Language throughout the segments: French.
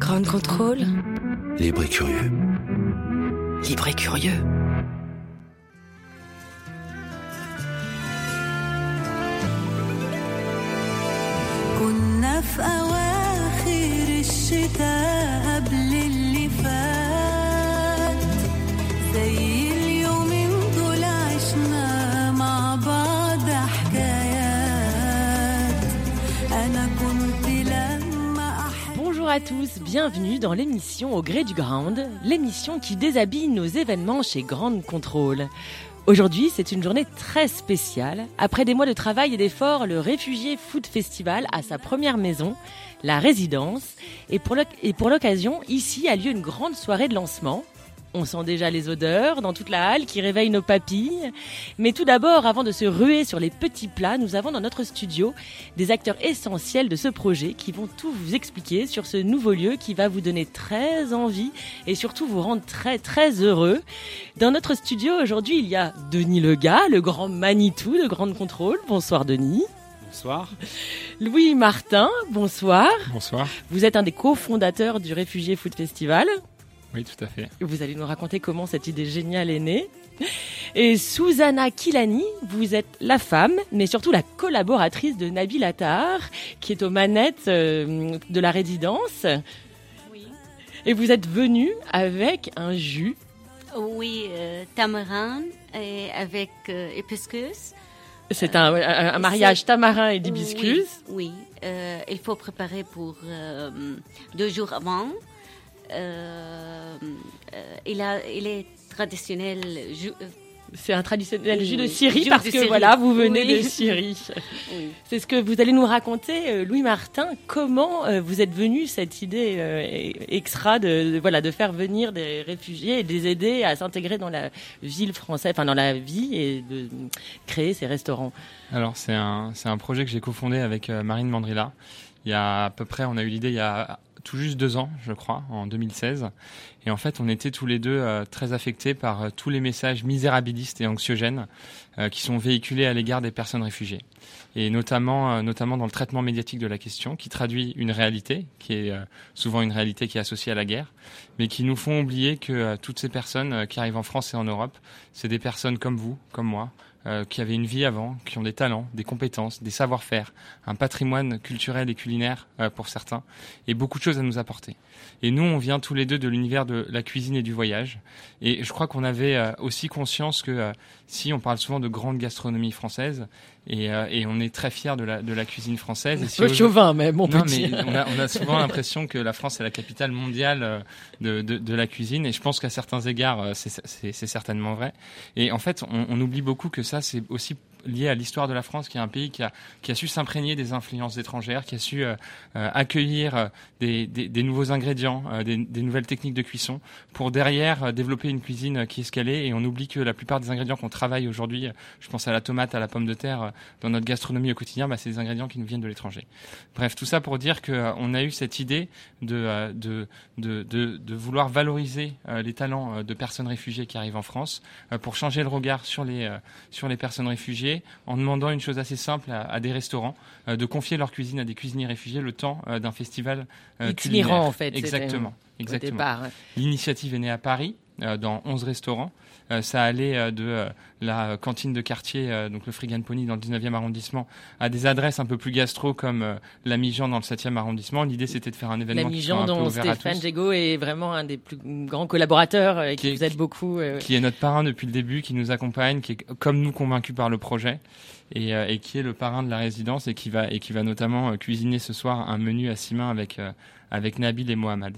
Grand contrôle. Libre et curieux. Libre et curieux. كنا في أواخر الشتاء À tous, bienvenue dans l'émission Au gré du Ground, l'émission qui déshabille nos événements chez Grande Contrôle. Aujourd'hui, c'est une journée très spéciale. Après des mois de travail et d'efforts, le Réfugié Food Festival a sa première maison, la résidence. Et pour l'oc- et pour l'occasion, ici a lieu une grande soirée de lancement. On sent déjà les odeurs dans toute la halle qui réveillent nos papilles. Mais tout d'abord, avant de se ruer sur les petits plats, nous avons dans notre studio des acteurs essentiels de ce projet qui vont tout vous expliquer sur ce nouveau lieu qui va vous donner très envie et surtout vous rendre très très heureux. Dans notre studio aujourd'hui, il y a Denis Lega, le grand Manitou de Grande Contrôle. Bonsoir Denis. Bonsoir. Louis Martin, bonsoir. Bonsoir. Vous êtes un des cofondateurs du Réfugié Food Festival. Oui, tout à fait. Vous allez nous raconter comment cette idée géniale est née. Et Susanna Kilani, vous êtes la femme, mais surtout la collaboratrice de Nabil Attar, qui est aux manettes euh, de la résidence. Et vous êtes venue avec un jus. Oui, euh, tamarin et avec euh, hibiscus. C'est un, un- un mariage tamarin et d'hibiscus. Oui, oui. Euh, il faut préparer pour euh, deux jours avant. Euh, euh, il, a, il est traditionnel. euh, C'est un traditionnel Oui, jus de. Syrie parce de que Syrie. voilà, vous venez Oui. de Syrie. oui. C'est ce que vous allez nous raconter, Louis Martin. Comment vous êtes venu cette idée extra de, de- voilà de faire venir des réfugiés et de les aider à s'intégrer dans la ville française, enfin dans la vie et de créer ces restaurants? Alors, c'est un, c'est un projet que j'ai cofondé avec Marine Mandrilla. Il y a à peu près, on a eu l'idée il y a tout juste deux ans, je crois, en 2016. Et en fait, on était tous les deux euh, très affectés par euh, tous les messages misérabilistes et anxiogènes euh, qui sont véhiculés à l'égard des personnes réfugiées. Et notamment, notamment dans le traitement médiatique de la question, qui traduit une réalité, qui est souvent une réalité qui est associée à la guerre, mais qui nous font oublier que toutes ces personnes qui arrivent en France et en Europe, c'est des personnes comme vous, comme moi, euh, qui avaient une vie avant, qui ont des talents, des compétences, des savoir-faire, un patrimoine culturel et culinaire euh, pour certains, et beaucoup de choses à nous apporter. Et nous, on vient tous les deux de l'univers de la cuisine et du voyage. Et je crois qu'on avait euh, aussi conscience que euh, si on parle souvent de grande gastronomie française, et, euh, et on est très fiers de la, de la cuisine française. et si Peu chauvin même, on peut non, mais dire. on a, on a souvent l'impression que la France est la capitale mondiale de, de, de la cuisine, et je pense qu'à certains égards, c'est certainement vrai. Et en fait, on, on oublie beaucoup que ça, c'est aussi lié à l'histoire de la France, qui est un pays qui a, qui a su s'imprégner des influences étrangères, qui a su euh, euh, accueillir euh, des, des, des nouveaux ingrédients, euh, des, des nouvelles techniques de cuisson, pour derrière développer une cuisine qui est est. Et on oublie que la plupart des ingrédients qu'on travaille aujourd'hui, je pense à la tomate, à la pomme de terre, dans notre gastronomie au quotidien, bah, c'est des ingrédients qui nous viennent de l'étranger. Bref, tout ça pour dire que euh, on a eu cette idée de, de, de, de, de vouloir valoriser les talents de personnes réfugiées qui arrivent en France pour changer le regard sur les, sur les personnes réfugiées en demandant une chose assez simple à, à des restaurants, euh, de confier leur cuisine à des cuisiniers réfugiés le temps euh, d'un festival euh, culinaire. en fait, Exactement. Exactement. L'initiative est née à Paris, dans 11 restaurants. Euh, ça allait euh, de euh, la cantine de quartier, donc le Frigan Pony dans le 19e arrondissement, à des adresses un peu plus gastro comme euh, la Mijan dans le 7e arrondissement. L'idée c'était de faire un événement La qui soit peu dont à Stéphane tous, Jego est vraiment un des plus grands collaborateurs et qui Qui vous aide beaucoup. qui est notre parrain depuis le début, qui nous accompagne, qui est comme nous convaincu par le projet et, euh, et qui est le parrain de la résidence et qui va et qui va notamment cuisiner ce soir un menu à six mains avec euh, avec Nabil et Mohamed.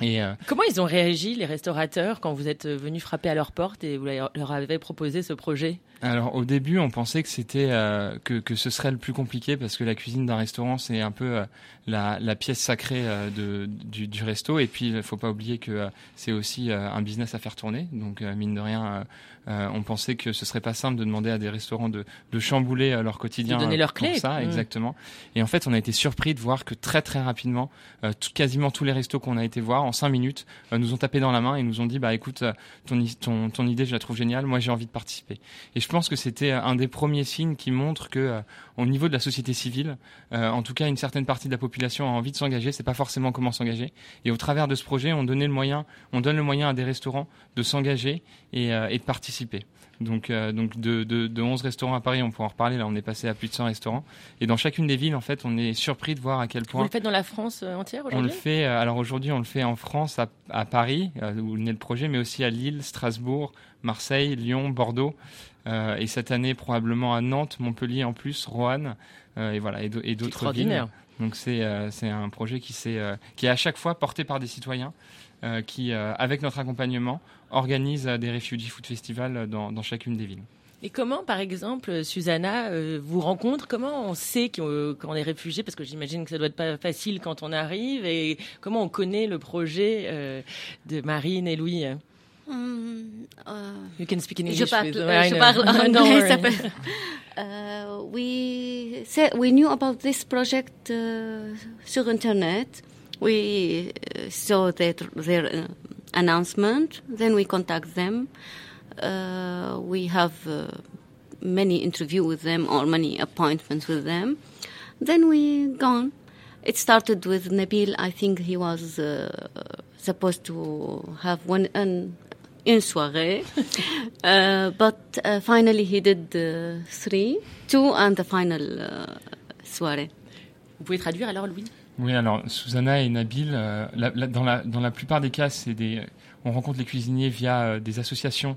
Et euh, Comment ils ont réagi, les restaurateurs, quand vous êtes venus frapper à leur porte et vous leur avez proposé ce projet? Alors au début, on pensait que c'était euh, que, que ce serait le plus compliqué parce que la cuisine d'un restaurant c'est un peu euh, la, la pièce sacrée euh, de, du, du resto et puis il faut pas oublier que euh, c'est aussi euh, un business à faire tourner. Donc euh, mine de rien, euh, euh, on pensait que ce serait pas simple de demander à des restaurants de, de chambouler euh, leur quotidien. De donner euh, leurs clés. Ça, Mm. exactement. Et en fait, on a été surpris de voir que très très rapidement, euh, tout- quasiment tous les restos qu'on a été voir en cinq minutes euh, nous ont tapé dans la main et nous ont dit bah écoute euh, ton, ton, ton idée je la trouve géniale moi j'ai envie de participer. Et je pense que c'était euh, un des premiers signes qui montre que au niveau de la société civile en tout cas une certaine partie de la population a envie de s'engager. C'est pas forcément comment s'engager. Et au travers de ce projet on donnait le moyen on donne le moyen à des restaurants de s'engager et de participer donc, euh, donc de, de, de 11 restaurants à Paris, on pourra en reparler. Là, on est passé à plus de 100 restaurants. Et dans chacune des villes, en fait, on est surpris de voir à quel Vous point le faites dans la France euh, entière on le aujourd'hui fait. euh, Alors aujourd'hui, on le fait en France, à, à Paris, où naît le projet, mais aussi à Lille, Strasbourg, Marseille, Lyon, Bordeaux, euh, et cette année probablement à Nantes, Montpellier en plus, Roanne, euh, et voilà, et d'au- et d'autres villes. Donc c'est euh, un projet qui, qui est à chaque fois porté par des citoyens qui, euh, avec notre accompagnement, organisent euh, des Refugee Food Festival euh, dans, dans chacune des villes. Et comment, par exemple, Susanna euh, vous rencontre? Comment on sait qu'on euh, est réfugié? Parce que j'imagine que ça doit être pas facile quand on arrive. Et comment on connaît le projet euh, de Marine et Louis? Hum, euh, You can speak in je English. parle, euh, je parle anglais. worry. ça peut- Uh, we said we knew about this project uh, sur internet. We uh, saw that their uh, announcement. Then we contact them. Uh, we have uh, many interview with them or many appointments with them. Then we gone. It started with Nabil. I think he was uh, supposed to have one an une soirée, uh, but uh, finally he did uh, three, two, and the final uh, soirée. Vous pouvez traduire alors, Louis Oui, alors Susanna et Nabil, euh, la- la- dans, la, dans la plupart des cas, c'est des, on rencontre les cuisiniers via euh, des associations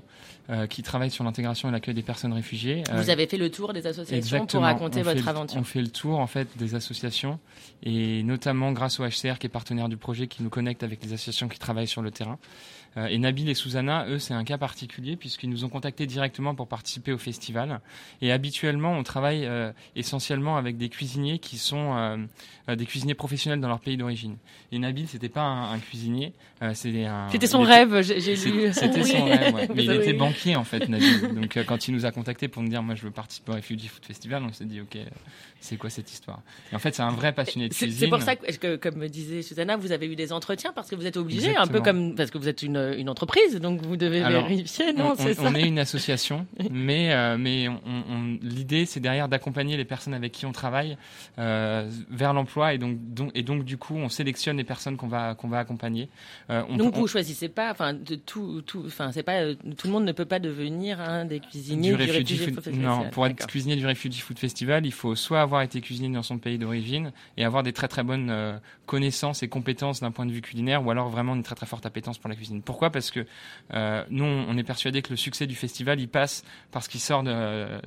euh, qui travaillent sur l'intégration et l'accueil des personnes réfugiées. Euh, Vous avez fait le tour des associations Exactement. pour raconter On votre le- aventure. On fait le tour en fait des associations et notamment grâce au HCR qui est partenaire du projet qui nous connecte avec les associations qui travaillent sur le terrain. Euh, et Nabil et Susanna, eux, c'est un cas particulier puisqu'ils nous ont contactés directement pour participer au festival. Et habituellement, on travaille euh, essentiellement avec des cuisiniers qui sont euh, des cuisiniers professionnels dans leur pays d'origine. Et Nabil, c'était pas un, un cuisinier, euh, c'était un. C'était son était- rêve, j'ai lu. C'était Oui. son rêve, ouais. mais il était banquier en fait, Nabil. Donc euh, quand il nous a contacté pour nous dire, moi je veux participer au Refugee Food Festival, on s'est dit, ok, c'est quoi cette histoire? Et en fait, c'est un vrai passionné de cuisine. c'est pour ça que, que, comme me disait Susanna, vous avez eu des entretiens parce que vous êtes obligé, un peu comme parce que vous êtes une, une entreprise, donc vous devez Alors, vérifier, on, non on- C'est ça. on est une association, mais euh, mais on, on- l'idée c'est derrière d'accompagner les personnes avec qui on travaille euh, vers l'emploi et donc, donc et donc du coup on sélectionne les personnes qu'on va qu'on va accompagner. On, Donc on- vous choisissez pas, enfin tout, tout, enfin c'est pas tout le monde ne peut pas devenir un des cuisiniers du du, Refugee Refugee Food- Festival. Non, pour être cuisinier du Refugee Food Festival, il faut soit avoir été cuisinier dans son pays d'origine et avoir des très très bonnes euh, connaissances et compétences d'un point de vue culinaire, ou alors vraiment une très très forte appétence pour la cuisine. Pourquoi? Parce que euh, nous, on est persuadé que le succès du festival, il passe par ce qui sort de, de-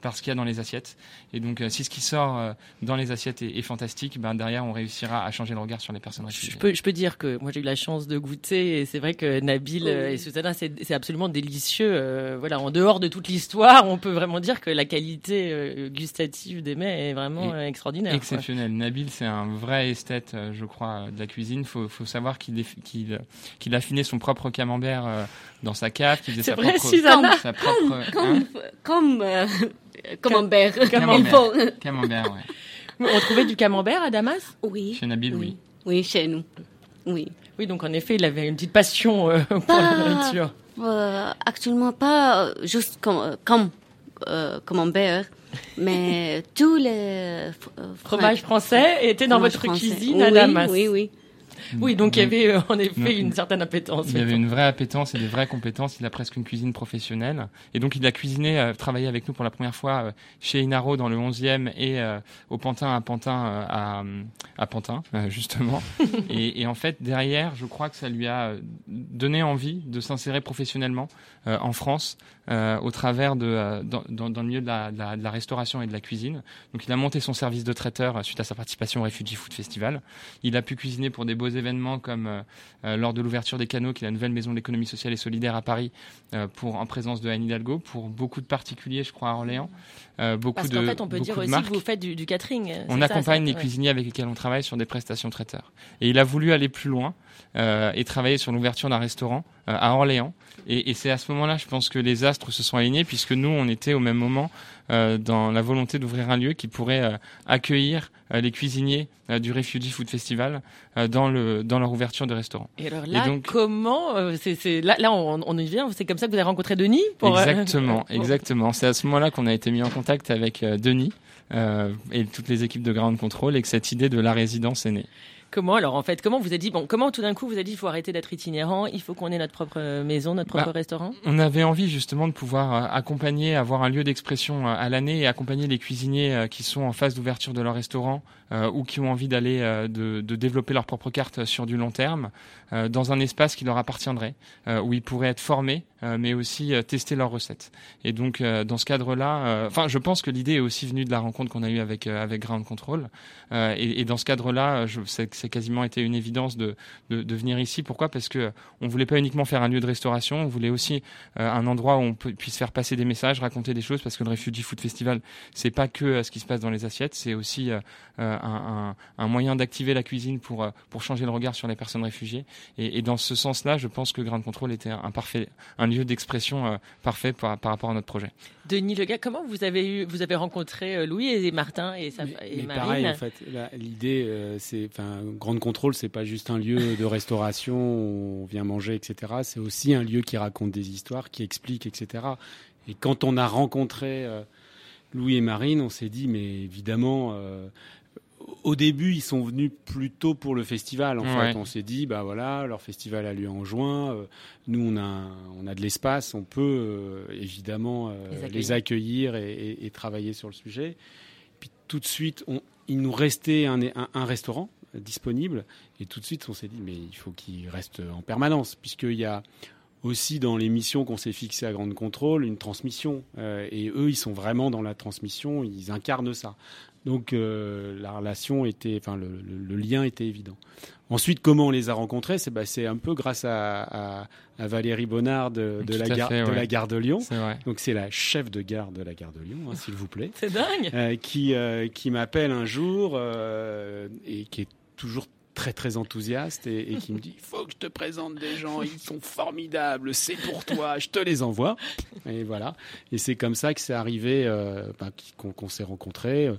par ce qu'il y a dans les assiettes. Et donc, euh, si ce qui sort dans les assiettes est, est fantastique, ben derrière, on réussira à changer le regard sur les personnes réfugiées. Je peux, je peux dire que moi j'ai eu la chance de goûter et c'est vrai que Nabil Oui. et Susanna c'est absolument délicieux. euh, voilà, en dehors de toute l'histoire, on peut vraiment dire que la qualité euh, gustative des mets est vraiment Et- euh, extraordinaire. quoi. Exceptionnel. Nabil, c'est un vrai esthète, je crois, de la cuisine. Faut, faut savoir qu'il est- qu'il qu'il a affiné son propre camembert euh, dans sa cave, qu'il faisait C'est sa vrai, propre, Susanna sa propre Comme, hein, comme, euh, camembert. Camembert. Il camembert, ouais. On trouvait du camembert à Damas? Oui. Chez Nabil, oui. Oui, chez nous. Oui. Oui, donc en effet, il avait une petite passion euh, pour Pas- la nourriture. Euh, actuellement, pas euh, juste comme, euh, comme euh, camembert, mais tous les euh, Fromage français était dans votre français. cuisine à oui, Damas. Oui, oui. Oui, donc il y Donc, avait euh, en effet donc, une certaine appétence. Il avait une vraie appétence et des vraies compétences. Il a presque une cuisine professionnelle. Et donc, il a cuisiné, euh, travaillé avec nous pour la première fois euh, chez Inaro dans le 11e et euh, au Pantin à Pantin euh, à, à Pantin, euh, justement. et, et en fait, derrière, je crois que ça lui a euh, donné envie de s'insérer professionnellement euh, en France euh, au travers de euh, dans, le milieu de la, de, la, de la restauration et de la cuisine. Donc, il a monté son service de traiteur euh, suite à sa participation au Refugee Food Festival. Il a pu cuisiner pour des beaux événements comme euh, lors de l'ouverture des canaux, qui est la nouvelle maison de l'économie sociale et solidaire à Paris, pour en présence de Anne Hidalgo, pour beaucoup de particuliers, je crois, à Orléans. Beaucoup Parce qu'en fait, on peut dire aussi marques. que vous faites du, du catering. On ça, accompagne ça, les ouais. cuisiniers avec lesquels on travaille sur des prestations traiteurs. Et il a voulu aller plus loin euh, et travailler sur l'ouverture d'un restaurant euh, à Orléans. Et, et c'est à ce moment-là, je pense que les astres se sont alignés, puisque nous, on était au même moment euh, dans la volonté d'ouvrir un lieu qui pourrait accueillir les cuisiniers du Refugee Food Festival dans, le, dans leur ouverture de restaurant. Et alors là, donc- comment c'est, là, là, on, on y vient. C'est comme ça que vous avez rencontré Denis pour, Exactement, exactement. C'est à ce moment-là qu'on a été mis en contact avec Denis euh, et toutes les équipes de Ground Control et que cette idée de la résidence est née. Comment alors en fait Comment vous avez dit bon Comment tout d'un coup vous avez dit il faut arrêter d'être itinérant, il faut qu'on ait notre propre euh, maison, notre propre Bah, restaurant? On avait envie justement de pouvoir euh, accompagner, avoir un lieu d'expression euh, à l'année et accompagner les cuisiniers qui sont en phase d'ouverture de leur restaurant euh, ou qui ont envie d'aller euh, de, de développer leur propre carte sur du long terme euh, dans un espace qui leur appartiendrait, où ils pourraient être formés, mais aussi tester leurs recettes. Et donc dans ce cadre-là, enfin je pense que l'idée est aussi venue de la rencontre qu'on a eue avec avec Ground Control. Et, et dans ce cadre-là, je- c'est c'est quasiment été une évidence de, de, de venir ici. Pourquoi? Parce que on voulait pas uniquement faire un lieu de restauration, on voulait aussi euh, un endroit où on peut, puisse faire passer des messages, raconter des choses, parce que le Refugee Food Festival, c'est pas que euh, ce qui se passe dans les assiettes, c'est aussi euh, euh, un, un, un moyen d'activer la cuisine pour euh, pour changer le regard sur les personnes réfugiées. Et, et dans ce sens-là, je pense que Ground Control était un parfait, un lieu d'expression euh, parfait par, par rapport à notre projet. Denis Lega, comment vous avez eu vous avez rencontré euh, Louis et Martin et, sa, Mais, et mais Marine? pareil, en fait, l'idée, euh, c'est, enfin, Grande Contrôle, c'est pas juste un lieu de restauration où on vient manger, etc. C'est aussi un lieu qui raconte des histoires, qui explique, etc. Et quand on a rencontré euh, Louis et Marine, on s'est dit, mais évidemment, euh, au début, ils sont venus plutôt pour le festival. En Ouais. fait, on s'est dit, bah voilà, leur festival a lieu en juin. euh, nous, on a, on a de l'espace, on peut euh, évidemment euh, Les accueillir. les accueillir et, et- et travailler sur le sujet. Puis tout de suite, on, il nous restait un, un, un restaurant disponible. Et tout de suite, on s'est dit, mais il faut qu'il reste en permanence, puisqu'il y a aussi dans les missions qu'on s'est fixées à Grande Contrôle une transmission. Euh, et eux, ils sont vraiment dans la transmission, ils incarnent ça. Donc euh, la relation était, enfin le, le- le lien était évident. Ensuite, comment on les a rencontrés? C'est bah, c'est un peu grâce à, à- à Valérie Bonnard de, la gare, fait, de ouais. la gare de Lyon. C'est vrai. Donc c'est la chef de gare de la gare de Lyon, hein, s'il vous plaît C'est dingue. euh, qui, euh, qui m'appelle un jour euh, et qui est toujours très très enthousiaste et, qui me dit il faut que je te présente des gens ils sont formidables c'est pour toi je te les envoie. Et voilà. Et c'est comme ça que c'est arrivé euh, ben, qu'on s'est rencontrés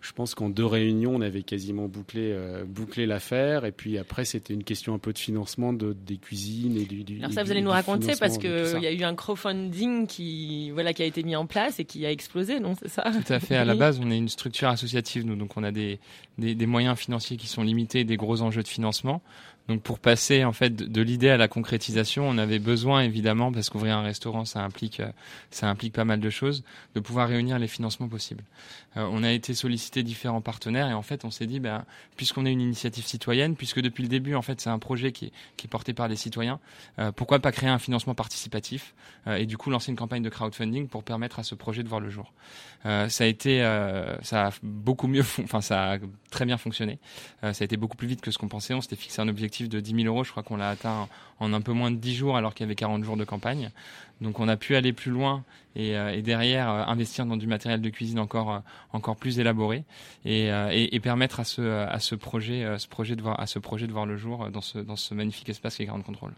je pense qu'en deux réunions, on avait quasiment bouclé, euh, bouclé l'affaire. Et puis après, c'était une question un peu de financement de, des cuisines et du. du Alors ça, du- vous allez nous raconter parce qu'il y a eu un crowdfunding qui, voilà, qui a été mis en place et qui a explosé, non C'est ça? Tout à fait. À la base, on est une structure associative, nous, donc on a des, des, des moyens financiers qui sont limités, des gros enjeux de financement. Donc pour passer en fait de, l'idée à la concrétisation, on avait besoin évidemment, parce qu'ouvrir un restaurant, ça implique, euh, ça implique pas mal de choses, de pouvoir réunir les financements possibles. Euh, on a été sollicité différents partenaires et en fait, on s'est dit, ben, puisqu'on est une initiative citoyenne, puisque depuis le début, en fait, c'est un projet qui est, porté par des citoyens, euh, pourquoi pas créer un financement participatif et du coup lancer une campagne de crowdfunding pour permettre à ce projet de voir le jour. Ça a été, ça a beaucoup mieux, enfin ça a très bien fonctionné. Ça a été beaucoup plus vite que ce qu'on pensait. On s'était fixé un objectif de 10 000 euros. Je crois qu'on l'a atteint en un peu moins de 10 jours alors qu'il y avait 40 jours de campagne. Donc on a pu aller plus loin et, euh, derrière euh, investir dans du matériel de cuisine encore euh, encore plus élaboré et, et, et permettre à ce à ce projet ce projet de voir à ce projet de voir le jour dans ce dans ce magnifique espace qui est Grand Contrôle.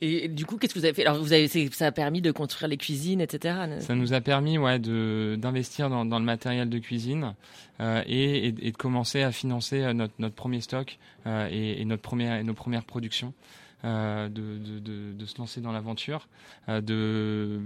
Et du coup, qu'est-ce que vous avez fait? Alors, vous avez, ça a permis de construire les cuisines, etc. Ça nous a permis ouais, de, d'investir dans, le matériel de cuisine euh, et, de commencer à financer euh, notre, premier stock euh, et, et notre première, nos premières productions. Euh, de, se lancer dans l'aventure, euh,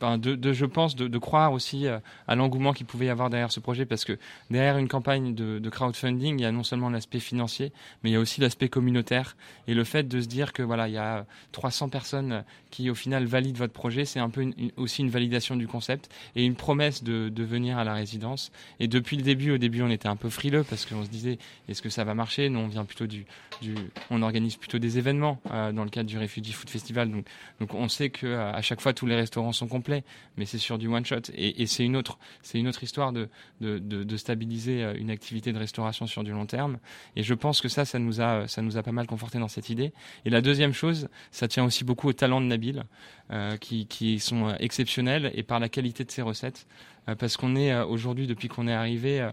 ben, de, je pense, de, croire aussi euh, à l'engouement qu'il pouvait y avoir derrière ce projet, parce que derrière une campagne de, crowdfunding, il y a non seulement l'aspect financier, mais il y a aussi l'aspect communautaire. Et le fait de se dire que voilà, il y a 300 personnes qui au final valident votre projet, c'est un peu aussi une validation du concept et une promesse de, de venir à la résidence. Et depuis le début, au début, on était un peu frileux parce qu'on se disait est-ce que ça va marcher? Nous, on vient plutôt du, du, on organise plutôt des événements euh, dans le cadre du Refugee Food Festival. Donc, on sait que euh, à chaque fois tous les restaurants sont complets, mais c'est sur du one shot. Et, c'est une autre, c'est une autre histoire de, stabiliser euh, une activité de restauration sur du long terme. Et je pense que ça, ça nous a, ça nous a pas mal conforté dans cette idée. Et la deuxième chose, ça tient aussi beaucoup au talent de Nabil, qui, sont exceptionnels et par la qualité de ses recettes. Parce qu'on est aujourd'hui, depuis qu'on est arrivé,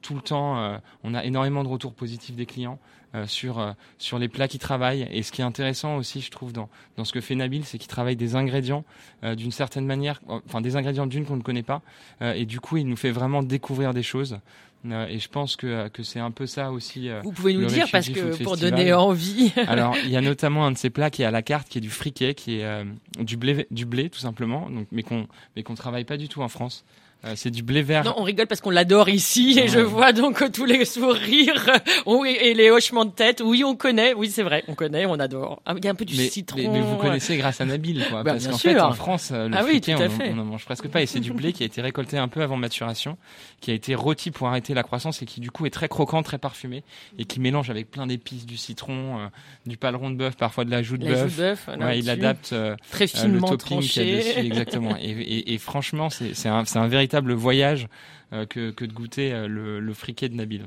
tout le temps, on a énormément de retours positifs des clients sur euh, sur les plats qu'ils travaillent. Et ce qui est intéressant aussi, je trouve, dans dans ce que fait Nabil, c'est qu'il travaille des ingrédients euh, d'une certaine manière, enfin des ingrédients d'une qu'on ne connaît pas, euh, et du coup, il nous fait vraiment découvrir des choses. Euh, et je pense que que c'est un peu ça aussi. euh, Vous pouvez nous le dire parce que pour donner envie. Alors, il y a notamment un de ces plats qui est à la carte, qui est du friquet, qui est euh, du blé, du blé tout simplement, donc mais qu'on mais qu'on travaille pas du tout en France. Euh, c'est du blé vert. Non, on rigole parce qu'on l'adore ici et je vois donc tous les sourires et les hochements de tête. Oui, on connaît. Oui, c'est vrai, on connaît, on adore. Ah, Il y a un peu du mais, citron. mais, mais vous connaissez grâce à Nabil, quoi. Bah, parce qu'en fait, en France, euh, le Ah oui, on, fait. on en mange presque pas. Et c'est du blé qui a été récolté un peu avant maturation, qui a été rôti pour arrêter la croissance et qui, du coup, est très croquant, très parfumé et qui mélange avec plein d'épices, du citron, euh, du paleron de bœuf, parfois de la joue de bœuf. Ouais, il adapte euh, Très euh, le finement topping qu'il y a dessus, exactement. Et, et, et franchement, c'est c'est un, c'est un véritable voyage euh, que, que de goûter euh, le, le friquet de Nabil.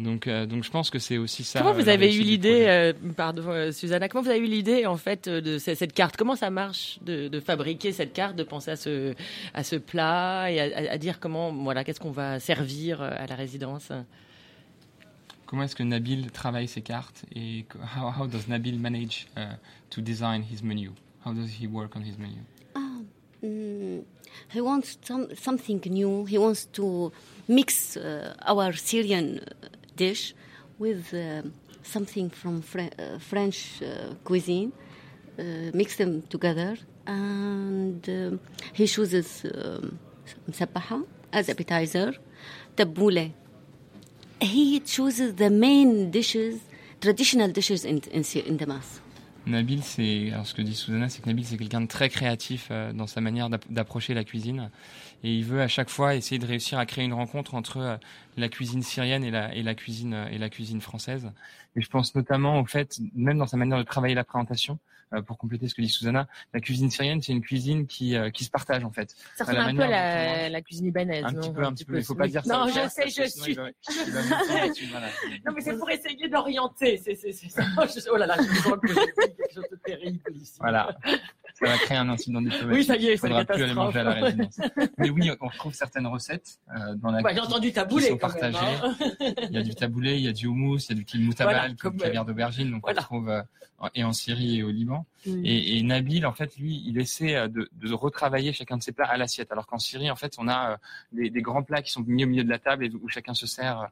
Donc, euh, donc je pense que c'est aussi ça. Comment vous avez eu l'idée, euh, pardon euh, Susanna, comment vous avez eu l'idée en fait de ce- cette carte? Comment ça marche de, de fabriquer cette carte, de penser à ce, à ce plat et à, à- à dire comment, voilà, qu'est-ce qu'on va servir à la résidence? Comment est-ce que Nabil travaille ses cartes et how, how does Nabil manage uh, to design his menu? How does he work on his menu? Mm, he wants some, something new. He wants to mix uh, our Syrian uh, dish with uh, something from Fre- uh, French uh, cuisine, uh, mix them together, and um he chooses um, مسبحة as appetizer, tabbouleh. He chooses the main dishes, traditional dishes in, in, Sy- in Damas. Nabil, c'est alors ce que dit Susanna, c'est que Nabil c'est quelqu'un de très créatif euh, dans sa manière d'app- d'approcher la cuisine et il veut à chaque fois essayer de réussir à créer une rencontre entre euh, la cuisine syrienne et la et la cuisine euh, et la cuisine française. Et je pense notamment au fait, même dans sa manière de travailler la présentation, pour compléter ce que dit Susanna, la cuisine syrienne c'est une cuisine qui euh, qui se partage en fait. Ça ressemble un peu à la, cuisine libanaise, Un non petit peu, un petit peu. Il faut pas dire ça. Non, je sais, je suis. Non, mais c'est pour essayer d'orienter. Oh là là, je sens que je dis quelque chose de terrible ici. Voilà. Ça va créer un incident diplomatique. Oui, ça y est, Il c'est faudra plus aller manger à la résidence. Mais oui, on retrouve certaines recettes euh, dans la Bah, j'ai entendu taboulé qui sont quand même. partagées. hein. Il y a du taboulé, il y a du houmous, il y a du kilmoutabal, Voilà, comme, caviar d'aubergine, donc voilà. on trouve euh, et en Syrie et au Liban. Et, et Nabil, en fait, lui, il essaie euh, de, de retravailler chacun de ses plats à l'assiette. Alors qu'en Syrie, en fait, on a euh, des, des grands plats qui sont mis au milieu de la table et où chacun se sert euh,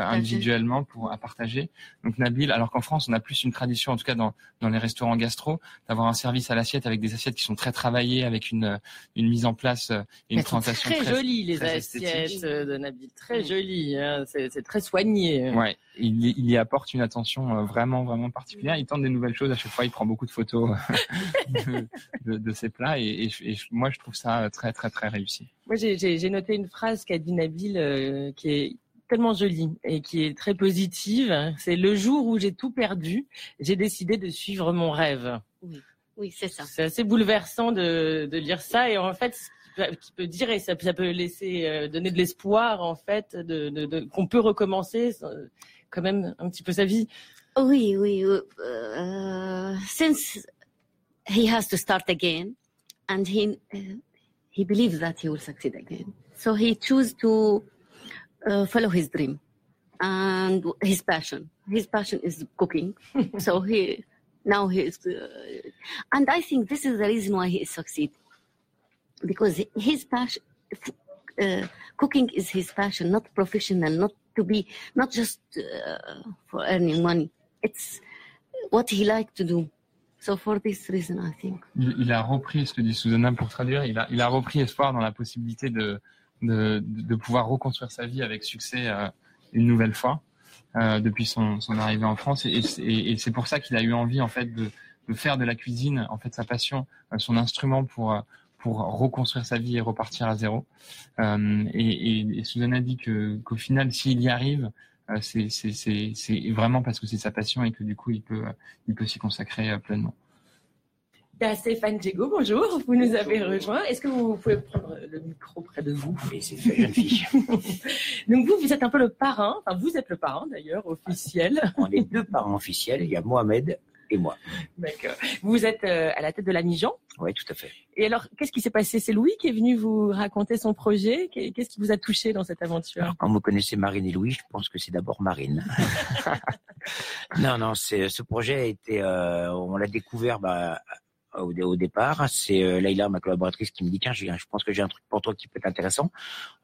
individuellement pour à partager. Donc Nabil, alors qu'en France, on a plus une tradition, en tout cas dans, dans les restaurants gastro, d'avoir un service à l'assiette avec des assiettes qui sont très travaillées, avec une, une mise en place et une présentation très les très assiettes esthétique. euh, de Nabil, très jolies. hein. C'est, très soigné. Ouais, il, y- il y apporte une attention vraiment vraiment particulière. Il tente des nouvelles choses à chaque fois. Il prend beaucoup de photos de, de, de ses plats et, moi je trouve ça très très très réussi. Moi, j'ai, noté une phrase qu'a dit Nabil euh, qui est tellement jolie et qui est très positive. C'est le jour où j'ai tout perdu, j'ai décidé de suivre mon rêve. Oui, c'est ça. C'est assez bouleversant de, de lire ça et en fait, ce qui peut, dire et ça, ça peut laisser euh, donner de l'espoir en fait de, de, de- qu'on peut recommencer euh, quand même un petit peu sa vie. Oui, oui. Uh, since he has to start again, and he uh, he believes that he will succeed again, so he chose to uh, follow his dream and his passion. His passion is cooking, so he now he is, uh, and I think this is the reason why he is succeed because his passion. Uh, cooking is his passion, not professional, not to be, not just uh, for earning money. It's what he liked to do. So for this reason, I think. Il, a repris ce que dit Susanna pour traduire. Il a repris espoir dans la possibilité de pouvoir reconstruire sa vie avec succès euh, une nouvelle fois euh, depuis son, arrivée en France et, c'est- pour ça qu'il a eu envie en fait de, faire de la cuisine en fait sa passion, euh, son instrument pour reconstruire sa vie et repartir à zéro. Et, et, et Susanna dit que qu'au final, s'il y arrive, euh, c'est c'est c'est c'est vraiment parce que c'est sa passion et que du coup il peut il peut s'y consacrer euh, pleinement. A Stéphane Diego, bonjour, vous nous avez rejoint. Est-ce que vous pouvez prendre le micro près de vous? Oui, c'est fait, jeune fille. Donc vous, vous êtes un peu le parrain, enfin vous êtes le parrain d'ailleurs, officiel. On est deux parents officiels. Il y a Mohamed et moi. D'accord. Vous êtes euh, à la tête de la Mijan. Oui, tout à fait. Et alors, qu'est-ce qui s'est passé? C'est Louis qui est venu vous raconter son projet. Qu'est- Qu'est-ce qui vous a touché dans cette aventure? Alors, quand vous connaissez Marine et Louis, je pense que c'est d'abord Marine. non, non, ce projet a été, euh, on l'a découvert bah, au, au départ. C'est euh, Leïla, ma collaboratrice, qui me dit tiens, un- je pense que j'ai un truc pour toi qui peut être intéressant.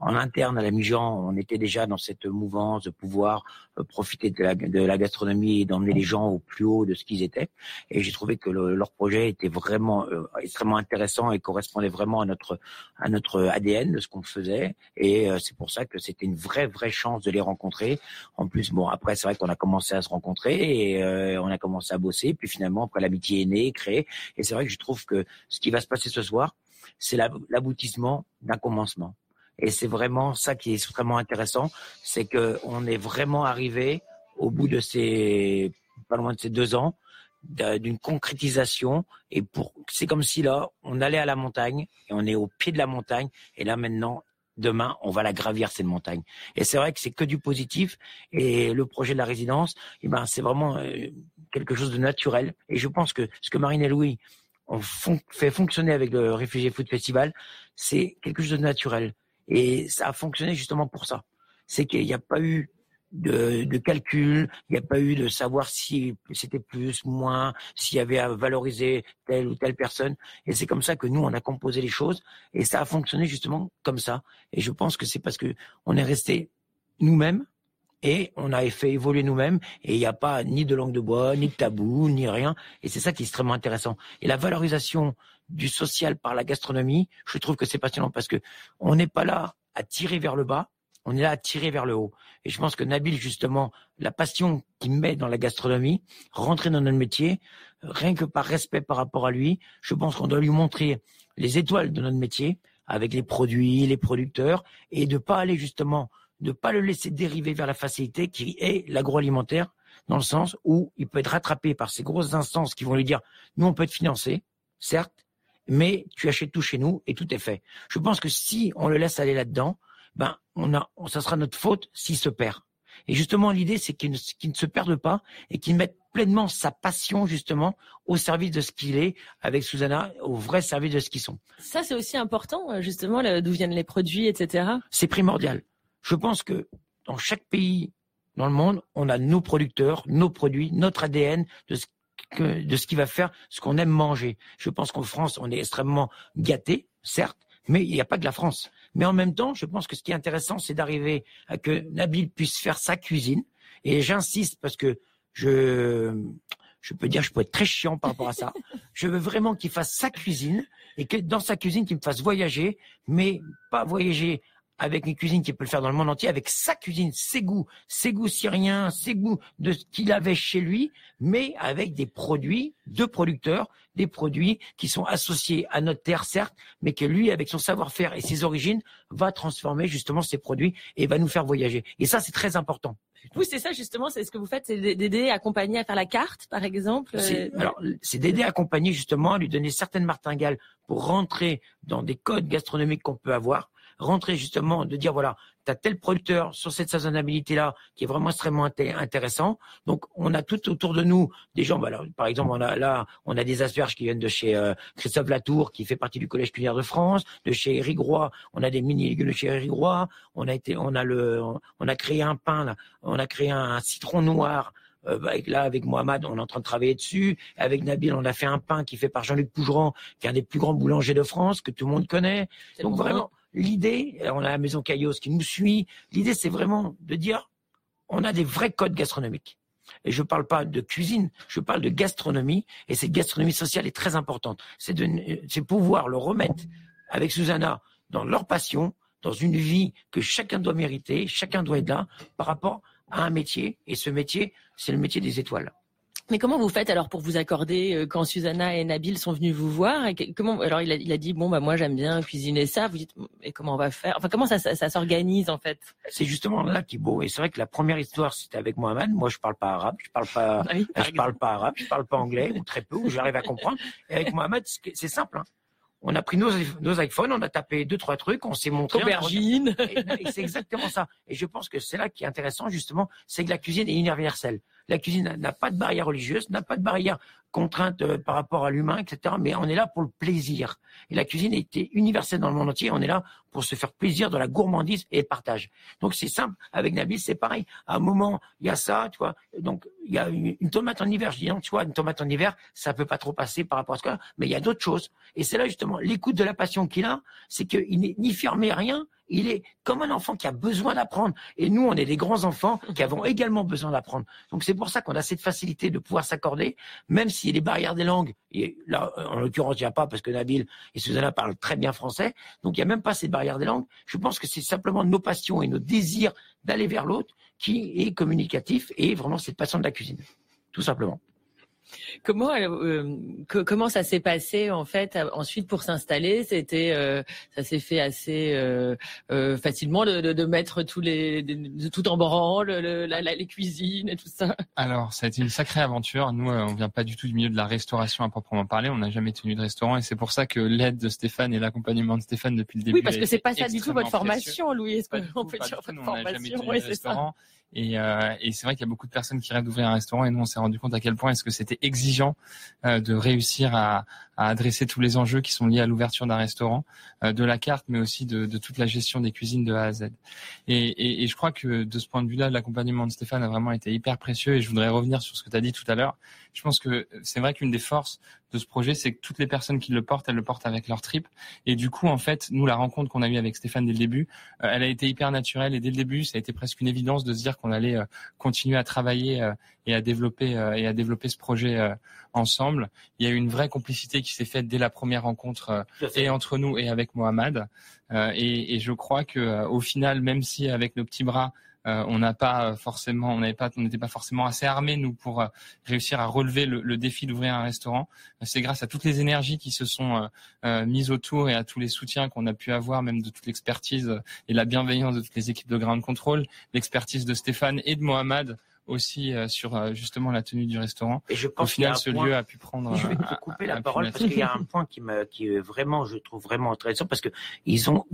En interne à la Mijan, on était déjà dans cette mouvance de pouvoir euh, profiter de la, de la gastronomie et d'emmener les gens au plus haut de ce qu'ils étaient. Et j'ai trouvé que le- leur projet était vraiment euh, extrêmement intéressant et correspondait vraiment à notre à notre ADN de ce qu'on faisait. Et euh, c'est pour ça que c'était une vraie vraie chance de les rencontrer. En plus, bon après c'est vrai qu'on a commencé à se rencontrer et euh, on a commencé à bosser. Puis finalement après l'amitié est née, créée. Et c'est vrai que je trouve que ce qui va se passer ce soir, c'est l'ab- l'aboutissement d'un commencement. Et c'est vraiment ça qui est extrêmement intéressant, c'est que on est vraiment arrivé au bout de ces pas loin de ces deux ans d'un- d'une concrétisation. Et pour c'est comme si là on allait à la montagne et on est au pied de la montagne. Et là maintenant demain on va la gravir cette montagne. Et c'est vrai que c'est que du positif. Et le projet de la résidence eh ben c'est vraiment euh, quelque chose de naturel. Et je pense que ce que Marine et Louis fon- fait fonctionner avec le Réfugié Food Festival c'est quelque chose de naturel et ça a fonctionné justement pour ça c'est qu'il n'y a pas eu de, de calcul, il n'y a pas eu de savoir si c'était plus, moins, s'il y avait à valoriser telle ou telle personne. Et c'est comme ça que nous, on a composé les choses et ça a fonctionné justement comme ça. Et je pense que c'est parce que on est resté nous-mêmes et on a fait évoluer nous-mêmes et il n'y a pas ni de langue de bois, ni de tabou, ni rien. Et c'est ça qui est extrêmement intéressant. Et la valorisation du social par la gastronomie, je trouve que c'est passionnant parce que on n'est pas là à tirer vers le bas, on est là à tirer vers le haut. Et je pense que Nabil, justement, la passion qu'il met dans la gastronomie, rentrer dans notre métier, rien que par respect par rapport à lui, je pense qu'on doit lui montrer les étoiles de notre métier, avec les produits, les producteurs, et de pas aller justement, de pas le laisser dériver vers la facilité qui est l'agroalimentaire, dans le sens où il peut être rattrapé par ces grosses instances qui vont lui dire, nous on peut être financé, certes, mais tu achètes tout chez nous et tout est fait. Je pense que si on le laisse aller là-dedans, ben on a, ça sera notre faute s'il se perd. Et justement, l'idée, c'est qu'il ne, ne se perde pas et qu'il mette pleinement sa passion, justement, au service de ce qu'il est, avec Susanna, au vrai service de ce qu'ils sont. Ça, c'est aussi important, euh, justement, d'où viennent les produits, etc. C'est primordial. Je pense que dans chaque pays dans le monde, on a nos producteurs, nos produits, notre ADN de ce que, de ce qui va faire ce qu'on aime manger. Je pense qu'en France, on est extrêmement gâté, certes, mais il n'y a pas que la France. Mais en même temps, je pense que ce qui est intéressant, c'est d'arriver à que Nabil puisse faire sa cuisine. Et j'insiste parce que je, je peux dire, je peux être très chiant par rapport à ça. Je veux vraiment qu'il fasse sa cuisine et que dans sa cuisine, qu'il me fasse voyager, mais pas voyager avec une cuisine qui peut le faire dans le monde entier, avec sa cuisine, ses goûts, ses goûts syriens, ses goûts de ce qu'il avait chez lui, mais avec des produits de producteurs, des produits qui sont associés à notre terre, certes, mais que lui, avec son savoir-faire et ses origines, va transformer justement ces produits et va nous faire voyager. Et ça, c'est très important. Vous, c'est ça, justement, c'est ce que vous faites, c'est d'aider, accompagner à faire la carte, par exemple. Euh, alors, c'est d'aider accompagner justement, à lui donner certaines martingales pour rentrer dans des codes gastronomiques qu'on peut avoir, rentrer justement, de dire voilà, tu as tel producteur sur cette saisonnabilité-là qui est vraiment extrêmement inté- intéressant. Donc, on a tout autour de nous des gens. bah, alors, par exemple, on a là, on a des asperges qui viennent de chez euh, Christophe Latour, qui fait partie du Collège culinaire de France, de chez Eric Roy. On a des mini légumes de chez Eric Roy. On a été, on a le, on a créé un pain là. On a créé un, citron noir. Euh, bah, avec- là, avec Mohamed, on est en train de travailler dessus. Avec Nabil, on a fait un pain qui est fait par Jean-Luc Pougeran, qui est un des plus grands boulangers de France, que tout le monde connaît. Donc bon. vraiment, l'idée, on a la maison Caillos qui nous suit. L'idée, c'est vraiment de dire, on a des vrais codes gastronomiques. Et je parle pas de cuisine, je parle de gastronomie. Et cette gastronomie sociale est très importante. C'est de, c'est pouvoir le remettre avec Susanna dans leur passion, dans une vie que chacun doit mériter, chacun doit être là par rapport à un métier. Et ce métier, c'est le métier des étoiles. Mais comment vous faites alors pour vous accorder euh, quand Susanna et Nabil sont venus vous voir et comment alors il a, il a dit bon bah moi j'aime bien cuisiner ça vous dites et comment on va faire? Enfin comment ça, ça, ça s'organise en fait? C'est justement là qui est beau. Et c'est vrai que la première histoire, c'était avec Mohamed. Moi, je parle pas arabe, je parle pas, Ah oui, je parle pas arabe, je parle pas anglais, ou très peu, ou j'arrive à comprendre. Et avec Mohamed, c'est simple. hein. On a pris nos, nos iPhones, on a tapé deux, trois trucs, on s'est montré. aubergine Et, et c'est exactement ça. Et je pense que c'est là qui est intéressant, justement, c'est que la cuisine est universelle. La cuisine n'a- pas de barrière religieuse, n'a pas de barrière contrainte euh, par rapport à l'humain, etc. Mais on est là pour le plaisir. Et la cuisine était universelle dans le monde entier. On est là pour se faire plaisir dans la gourmandise et le partage. Donc c'est simple. Avec Nabil, c'est pareil. À un moment, il y a ça, tu vois. Donc il y a une, tomate en hiver. Je dis non, tu vois, une tomate en hiver, ça peut pas trop passer par rapport à ce que. Mais il y a d'autres choses. Et c'est là justement l'écoute de la passion qu'il a, c'est qu'il n'est ni fermé rien. Il est comme un enfant qui a besoin d'apprendre. Et nous, on est des grands enfants qui avons également besoin d'apprendre. Donc c'est pour ça qu'on a cette facilité de pouvoir s'accorder, même s'il y a les barrières des langues. Et là, en l'occurrence, il n'y a pas parce que Nabil et Susanna parlent très bien français. Donc il n'y a même pas cette barrière des langues. Je pense que c'est simplement nos passions et nos désirs d'aller vers l'autre qui est communicatif et vraiment cette passion de la cuisine. Tout simplement. Comment euh, que- comment ça s'est passé en fait euh, ensuite pour s'installer? C'était euh, ça s'est fait assez euh, euh, facilement de, de, de mettre tous les de, tout en branle le- la- la- les cuisines et tout ça? Alors, ça a été une sacrée aventure. Nous, euh, on vient pas du tout du milieu de la restauration à proprement parler. On n'a jamais tenu de restaurant et c'est pour ça que l'aide de Stéphane et l'accompagnement de Stéphane depuis le début. oui parce que c'est pas ça du tout votre précieux. formation Louis est-ce qu'on peut dire votre Nous, on n'a jamais formation tenu oui de c'est ça. Et, euh, et c'est vrai qu'il y a beaucoup de personnes qui rêvent d'ouvrir un restaurant et nous on s'est rendu compte à quel point est-ce que c'était exigeant euh, de réussir à, à adresser tous les enjeux qui sont liés à l'ouverture d'un restaurant, euh, de la carte, mais aussi de, de toute la gestion des cuisines de A à Z. Et, et, et je crois que de ce point de vue-là, l'accompagnement de Stéphane a vraiment été hyper précieux. Et je voudrais revenir sur ce que tu as dit tout à l'heure. Je pense que c'est vrai qu'une des forces de ce projet, c'est que toutes les personnes qui le portent, elles le portent avec leur trip. Et du coup, en fait, nous, la rencontre qu'on a eue avec Stéphane dès le début, euh, elle a été hyper naturelle. Et dès le début, ça a été presque une évidence de se dire qu'on allait euh, continuer à travailler euh, et à développer euh, et à développer ce projet euh, ensemble. Il y a eu une vraie complicité qui s'est faite dès la première rencontre euh, et entre nous et avec Mohamed. Euh, et, et je crois que euh, au final, même si avec nos petits bras euh, on n'a pas forcément, on n'avait pas, on n'était pas forcément assez armés nous pour euh, réussir à relever le, le défi d'ouvrir un restaurant. Euh, C'est grâce à toutes les énergies qui se sont euh, euh, mises autour et à tous les soutiens qu'on a pu avoir, même de toute l'expertise euh, et la bienveillance de toutes les équipes de ground control, l'expertise de Stéphane et de Mohamed aussi euh, sur euh, justement la tenue du restaurant. Et je Au pense qu'il y a final, ce point- lieu a pu prendre. Je vais euh, te couper la parole parce qu'il y a un point qui me, qui est vraiment, je trouve vraiment intéressant parce que ils ont,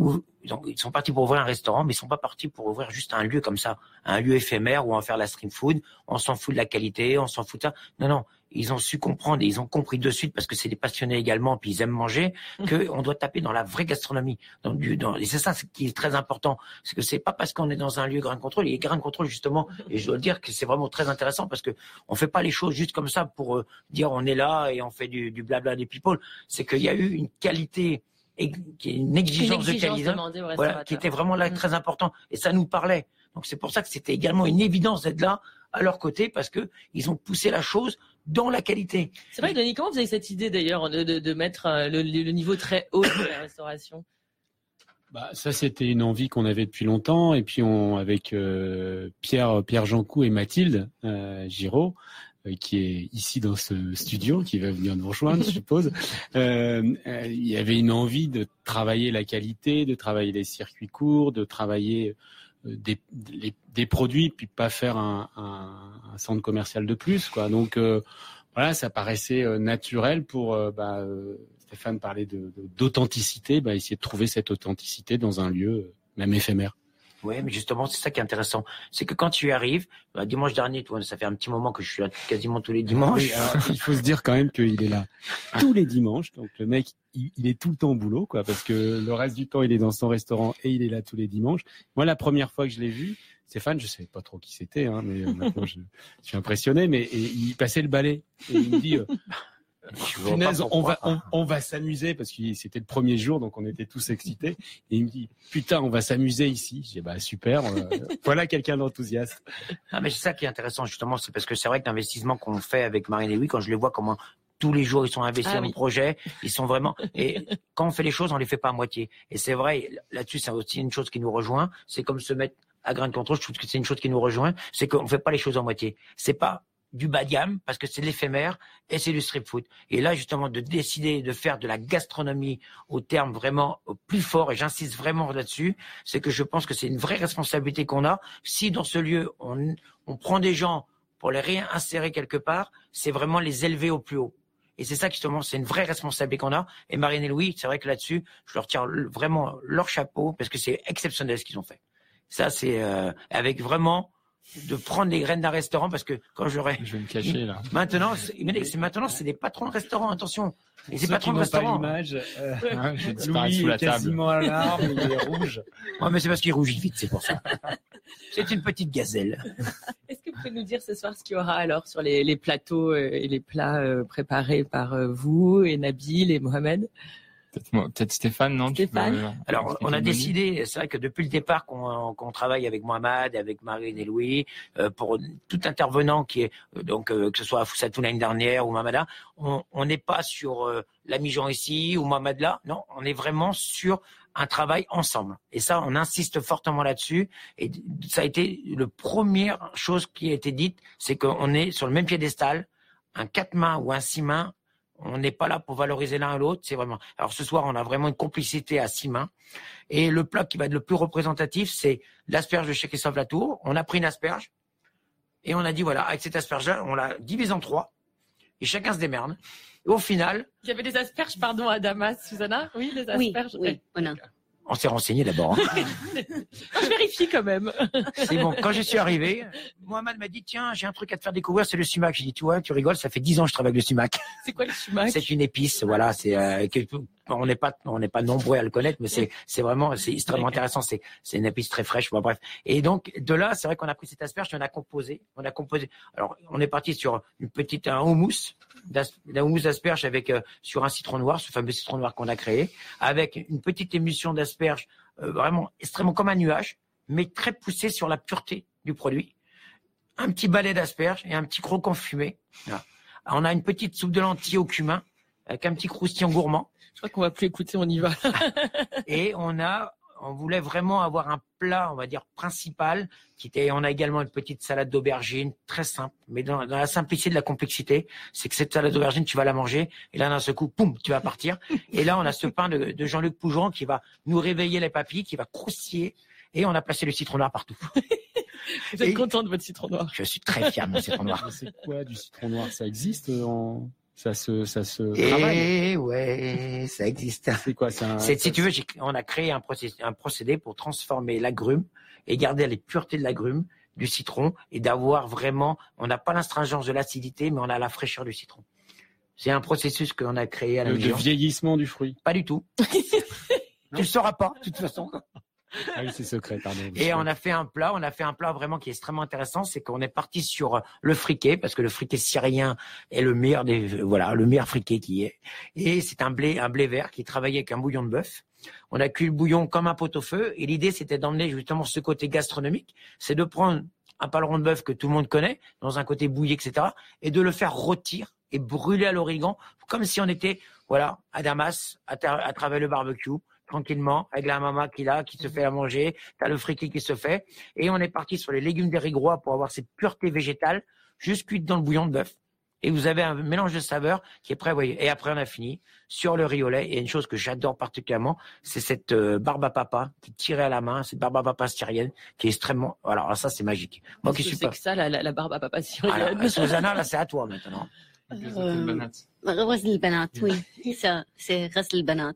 ils ont- ils sont partis pour ouvrir un restaurant, mais ils sont pas partis pour ouvrir juste un lieu comme ça, un lieu éphémère où on va faire la stream food. On s'en fout de la qualité, on s'en fout de ça. Non, non. Ils ont su comprendre et ils ont compris de suite parce que c'est des passionnés également, puis ils aiment manger, que on doit taper dans la vraie gastronomie. Dans du, dans, et c'est ça ce qui est très important. C'est que c'est pas parce qu'on est dans un lieu grain contrôle, et grain contrôle justement, et je dois le dire que c'est vraiment très intéressant parce que on fait pas les choses juste comme ça pour euh, dire on est là et on fait du, du blabla des people. C'est qu'il y a eu une qualité, et, qui est une une exigence, de qualité, voilà, qui était vraiment là Mm. très important. Et ça nous parlait. Donc c'est pour ça que c'était également une évidence d'être là à leur côté parce que ils ont poussé la chose dans la qualité. c'est vrai Denis comment vous avez cette idée d'ailleurs de, de, de mettre euh, le, le niveau très haut de la restauration? Bah, ça, c'était une envie qu'on avait depuis longtemps. Et puis, on, avec euh, Pierre, Pierre Jancou et Mathilde euh, Giraud, qui est ici dans ce studio, qui va venir nous rejoindre, je suppose. Euh, euh, il y avait une envie de travailler la qualité, de travailler les circuits courts, de travailler euh, des, les- des produits, puis pas faire un, un, un centre commercial de plus, quoi. Donc euh, voilà, ça paraissait euh, naturel pour euh, bah, euh, Stéphane parlait de de- d'authenticité, bah, essayer de trouver cette authenticité dans un lieu euh, même éphémère. Oui, mais justement, c'est ça qui est intéressant. C'est que quand tu y arrives, bah, dimanche dernier, toi, ça fait un petit moment que je suis là quasiment tous les dimanches. Oui, alors, il faut se dire quand même qu'il est là tous les dimanches. Donc le mec, il, il est tout le temps au boulot, quoi, parce que le reste du temps, il est dans son restaurant et il est là tous les dimanches. Moi, la première fois que je l'ai vu, Stéphane, je savais pas trop qui c'était, hein, mais euh, maintenant je, je suis impressionné. Mais et il passait le balai et il me dit. euh, Punaise, on va, on, on va s'amuser parce que c'était le premier jour, donc on était tous excités. Et il me dit, putain, on va s'amuser ici. J'ai bah super, euh, voilà quelqu'un d'enthousiaste. Ah, mais c'est ça qui est intéressant, justement, c'est parce que c'est vrai que l'investissement qu'on fait avec Marine et Louis, quand je les vois comment tous les jours ils sont investis Ah dans oui. le projet, ils sont vraiment, et quand on fait les choses, on les fait pas à moitié. Et c'est vrai, là-dessus, c'est aussi une chose qui nous rejoint, c'est comme se mettre à grain de contrôle, je trouve que c'est une chose qui nous rejoint, c'est qu'on fait pas les choses à moitié. C'est pas du bas de gamme parce que c'est l'éphémère et c'est du street food. Et là, justement, de décider de faire de la gastronomie au terme vraiment plus fort, et j'insiste vraiment là-dessus, c'est que je pense que c'est une vraie responsabilité qu'on a. Si dans ce lieu, on, on prend des gens pour les réinsérer quelque part, c'est vraiment les élever au plus haut. Et c'est ça justement, c'est une vraie responsabilité qu'on a. Et Marine et Louis, c'est vrai que là-dessus, je leur tire vraiment leur chapeau parce que c'est exceptionnel ce qu'ils ont fait. Ça, c'est euh, avec vraiment de prendre les graines d'un restaurant parce que quand j'aurais Je vais me cacher là. maintenant, c'est mais c'est- maintenant c'est des patrons de restaurants. Attention, et c'est patrons de n'ont pas restaurants. l'image, euh, Ouais, je vais disparaître Louis sous la est table. quasiment à l'arbre, il est rouge. Ouais, mais c'est parce qu'il rougit vite, c'est pour ça. c'est une petite gazelle. Est-ce que vous pouvez nous dire ce soir ce qu'il y aura alors sur les, les plateaux euh, et les plats euh, préparés par euh, vous et Nabil et Mohamed? Peut-être moi- peut-être Stéphane, non Stéphane peux, euh, Alors, on a décidé, c'est vrai que depuis le départ qu'on qu'on travaille avec Mohamed, avec Marine et Louis, euh, pour tout intervenant qui est, euh, donc euh, que ce soit Foussatou l'année dernière ou Mohamed, on on n'est pas sur euh, l'ami Jean ici ou Mohamed là, non, on est vraiment sur un travail ensemble. Et ça, on insiste fortement là-dessus. Et ça a été le première chose qui a été dite, c'est qu'on est sur le même piédestal, un quatre mains ou un six mains, on n'est pas là pour valoriser l'un à l'autre, c'est vraiment. Alors ce soir, on a vraiment une complicité à six mains. Et le plat qui va être le plus représentatif, c'est l'asperge de chez Christophe Latour. On a pris une asperge et on a dit voilà, avec cette asperge-là, on l'a divise en trois et chacun se démerde. Et au final, Il y avait des asperges, pardon, à Damas, Susanna Oui, des Oui, asperges. oui, on a. on s'est renseigné d'abord. hein. Je vérifie quand même. c'est bon. Quand je suis arrivé, Mohamed m'a dit tiens, j'ai un truc à te faire découvrir, c'est le sumac. J'ai dit tu vois, tu rigoles, ça fait dix ans que je travaille avec le sumac. C'est quoi le sumac? C'est une épice, voilà. C'est euh, on n'est pas on n'est pas nombreux à le connaître, mais c'est c'est vraiment c'est extrêmement intéressant. C'est c'est une épice très fraîche. Bon, bref. Et donc de là, c'est vrai qu'on a pris cette asperge, on a composé, on a composé. Alors on est parti sur une petite un houmous, d'un houmous d'asperge avec euh, sur un citron noir, ce fameux citron noir qu'on a créé, avec une petite émulsion d'asperge euh, vraiment extrêmement comme un nuage, mais très poussé sur la pureté du produit. Un petit balai d'asperges et un petit croquant fumé. Voilà. On a une petite soupe de lentilles au cumin avec un petit croustillant gourmand. Je crois qu'on va plus écouter, on y va. Et on a, on voulait vraiment avoir un plat, on va dire principal, qui était. On a également une petite salade d'aubergine, très simple, mais dans, dans la simplicité de la complexité, c'est que cette salade d'aubergine, tu vas la manger, et là d'un seul coup, poum, tu vas partir. Et là, on a ce pain de, de Jean-Luc Pougeron qui va nous réveiller les papilles, qui va croustiller, et on a placé le citron noir partout. Vous êtes Et- content de votre citron noir? Je suis très fier de mon citron noir. Mais C'est quoi du citron noir? Ça existe euh, en... Ça se, ça se travaille Et ouais, ça existe. C'est quoi c'est un- C'est, si ça- tu veux, j'ai- on a créé un procédé, un procédé pour transformer l'agrume et garder les puretés de l'agrume, du citron, et d'avoir vraiment, on n'a pas l'astringence de l'acidité, mais on a la fraîcheur du citron. C'est un processus qu'on a créé à la maison. vieillissement du fruit. Pas du tout. tu le sauras pas, de toute façon. Ah oui, c'est secret, pardon. Et on a fait un plat, on a fait un plat vraiment qui est extrêmement intéressant, c'est qu'on est parti sur le friquet parce que le friquet syrien est le meilleur des voilà, le meilleur friquet qui est. Et c'est un blé un blé vert qui est travaillé avec un bouillon de bœuf. On a cuit le bouillon comme un pot-au-feu et l'idée c'était d'emmener justement ce côté gastronomique, c'est de prendre un paleron de bœuf que tout le monde connaît dans un côté bouilli etc. et de le faire rôtir et brûler à l'origan comme si on était voilà à Damas à travers le barbecue tranquillement avec la maman qui l'a, qui se mhm. fait à manger, t'as le fric qui se fait, et on est parti sur les légumes des rigrois pour avoir cette pureté végétale, juste cuite dans le bouillon de bœuf. Et vous avez un mélange de saveurs qui est prêt, voyez. Et après, on a fini sur le riz au lait. Et une chose que j'adore particulièrement, c'est cette euh, barbe à papa qui est tirée à la main, cette barbe à papa syrienne qui est extrêmement. Alors ça, c'est magique. Moi qui suis pas. C'est ça, la, la, barbe à papa syrienne. Alors, euh, Susanna, là, c'est à toi maintenant. Euh, oui, c'est ça c'est Banat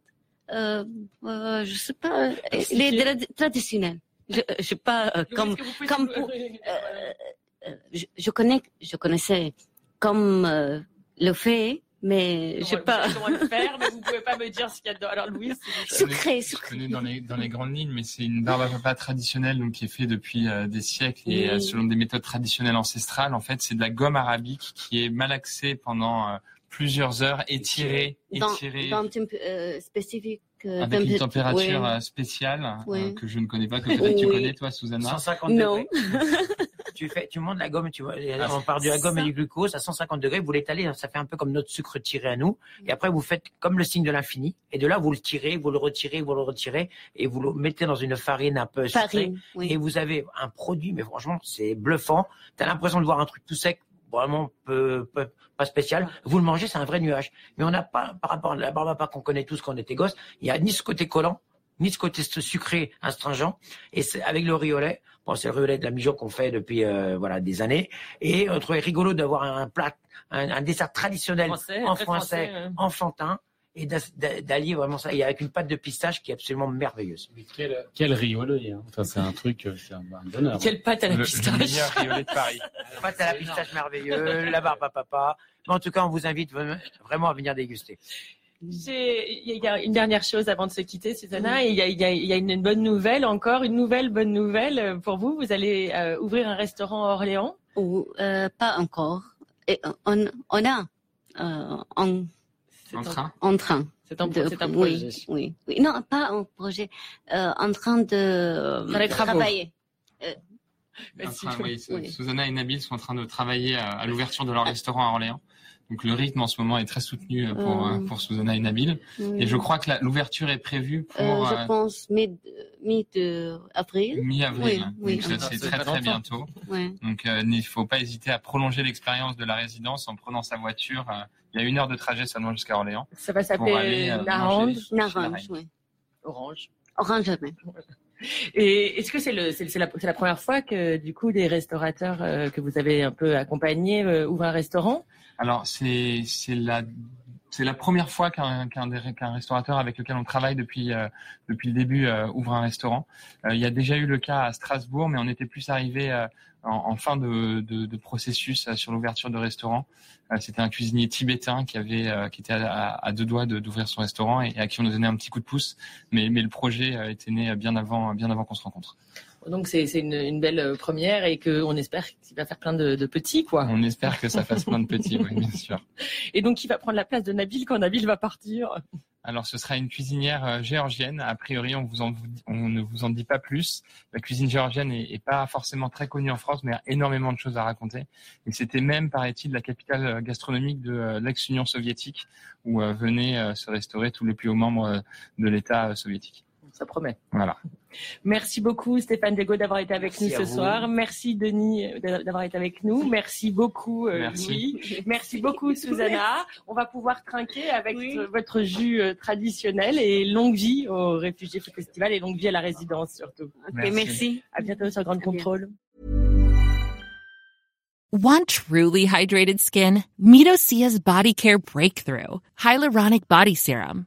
euh, euh, je sais pas euh, Expliquez. les tra- traditionnels je, je sais pas euh, comme vous comme pour- euh, je, je connais je connaissais comme euh, le fait mais je sais Vous pas comment le faire, mais vous pouvez pas me dire ce qu'il y a dedans. Alors Louise, c'est- sucré Je sucré connais dans les, dans les grandes lignes, mais c'est une barbe à papa traditionnelle donc, qui est fait depuis euh, des siècles et Oui. euh, selon des méthodes traditionnelles ancestrales. En fait, c'est de la gomme arabique qui est malaxée pendant euh, plusieurs heures, étirée, dans, étirée, dans temp- euh, spécifique euh, avec une tempé- température euh, spéciale euh, Oui. que je ne connais pas, que peut-être tu connais toi, Susanna. 150 Non. degrés. tu fais, tu montes la gomme, tu vois, Ah, on part de la gomme ça. et du glucose à 150 degrés, vous l'étalez, ça fait un peu comme notre sucre tiré à nous. Et après, vous faites comme le signe de l'infini. Et de là, vous le tirez, vous le retirez, vous le retirez, et vous le mettez dans une farine un peu sucrée. farine oui Et vous avez un produit, mais franchement, c'est bluffant. T'as l'impression de voir un truc tout sec. Vraiment peu, peu- pas spécial. Vous le mangez, c'est un vrai nuage. Mais on n'a pas, par rapport à la barbe à papa qu'on connaît tous quand on était gosse, il y a ni ce côté collant, ni ce côté sucré, astringent. Et c'est avec le lait. Bon, c'est le lait de la Mijo qu'on fait depuis euh, voilà des années. Et on trouvait rigolo d'avoir un plat, un, un dessert traditionnel Français, en français, enfantin, et d'allier vraiment ça, et avec une pâte de pistache qui est absolument merveilleuse. Mais quel, quel riolé, hein. Enfin, c'est un truc, euh, c'est un, un bonheur. Quelle pâte à la Le, le pistache. meilleur riolet de Paris. Pâte à la pistache merveilleuse, la barbe à papa. Mais en tout cas, on vous invite vraiment- à venir déguster. Il y, a- une dernière chose avant de se quitter, Susanna. Il y a, il y a- il y a une, une bonne nouvelle, encore une nouvelle bonne nouvelle euh, pour vous. Vous allez euh, ouvrir un restaurant à Orléans? Ou euh, pas encore. Et on, on a euh, En train. en train. C'est un, de- c'est un projet. Oui, oui, oui. Non, pas un projet. Euh, en train de travailler. Train- oui, Oui. Susanna et Nabil sont en train de travailler à, à l'ouverture de leur restaurant à Orléans. Donc le rythme en ce moment est très soutenu euh, pour, Euh. euh, pour Susanna et Nabil. Oui. Et je crois que la- l'ouverture est prévue Euh, pour je euh, pense mi, mi de avril. mi-avril. oui, oui. Donc ça, Ah, c'est c'est très très bientôt. Ouais. Donc euh, il ne faut pas hésiter à prolonger l'expérience de la résidence en prenant sa voiture. Il y a une heure de trajet seulement jusqu'à Orléans. Ça va s'appeler euh, Narange, reine. oui. Orange. Orange jamais. Et est-ce que c'est le, c'est c'est la, la première fois que du coup des restaurateurs euh, que vous avez un peu accompagnés euh, ouvrent un restaurant? Alors c'est c'est la c'est la première fois qu'un restaurateur avec lequel on travaille depuis euh, depuis le début euh, ouvre un restaurant. Euh, il y a déjà eu le cas à Strasbourg, mais on était plus arrivé euh, en, en fin de, de, de processus euh, sur l'ouverture de restaurant. C'était un cuisinier tibétain qui avait qui était à, à- deux doigts d'ouvrir son restaurant et, à qui on a donné un petit coup de pouce. Mais mais le projet était né bien avant bien avant qu'on se rencontre. Donc c'est une, une belle euh, première et que on espère qu'il va faire plein de, de petits quoi. On espère que ça fasse plein de petits, oui, bien sûr. Et donc il va prendre la place de Nabil quand Nabil va partir. Alors, ce sera une cuisinière euh, géorgienne. A priori, on, vous en, on ne vous en dit pas plus. La cuisine géorgienne est, est pas forcément très connue en France, mais a énormément de choses à raconter. Et c'était même, paraît-il, la capitale euh, gastronomique de l'ex-Union soviétique, où venaient se restaurer tous les plus hauts membres de l'État soviétique. Ça promet. Voilà. Merci beaucoup Stéphane Dego d'avoir été avec Merci nous ce vous. soir. Merci Denis euh, d'avoir été avec nous. Merci beaucoup euh, Merci. Louis. Merci beaucoup Susanna. On va pouvoir trinquer avec Oui. euh, votre jus traditionnel et longue vie au Réfugiés Food Festival et longue vie à la résidence surtout. Merci. merci. À bientôt sur Grande. Contrôle. Want truly hydrated skin? Medocia's Body Care Breakthrough Hyaluronic Body Serum.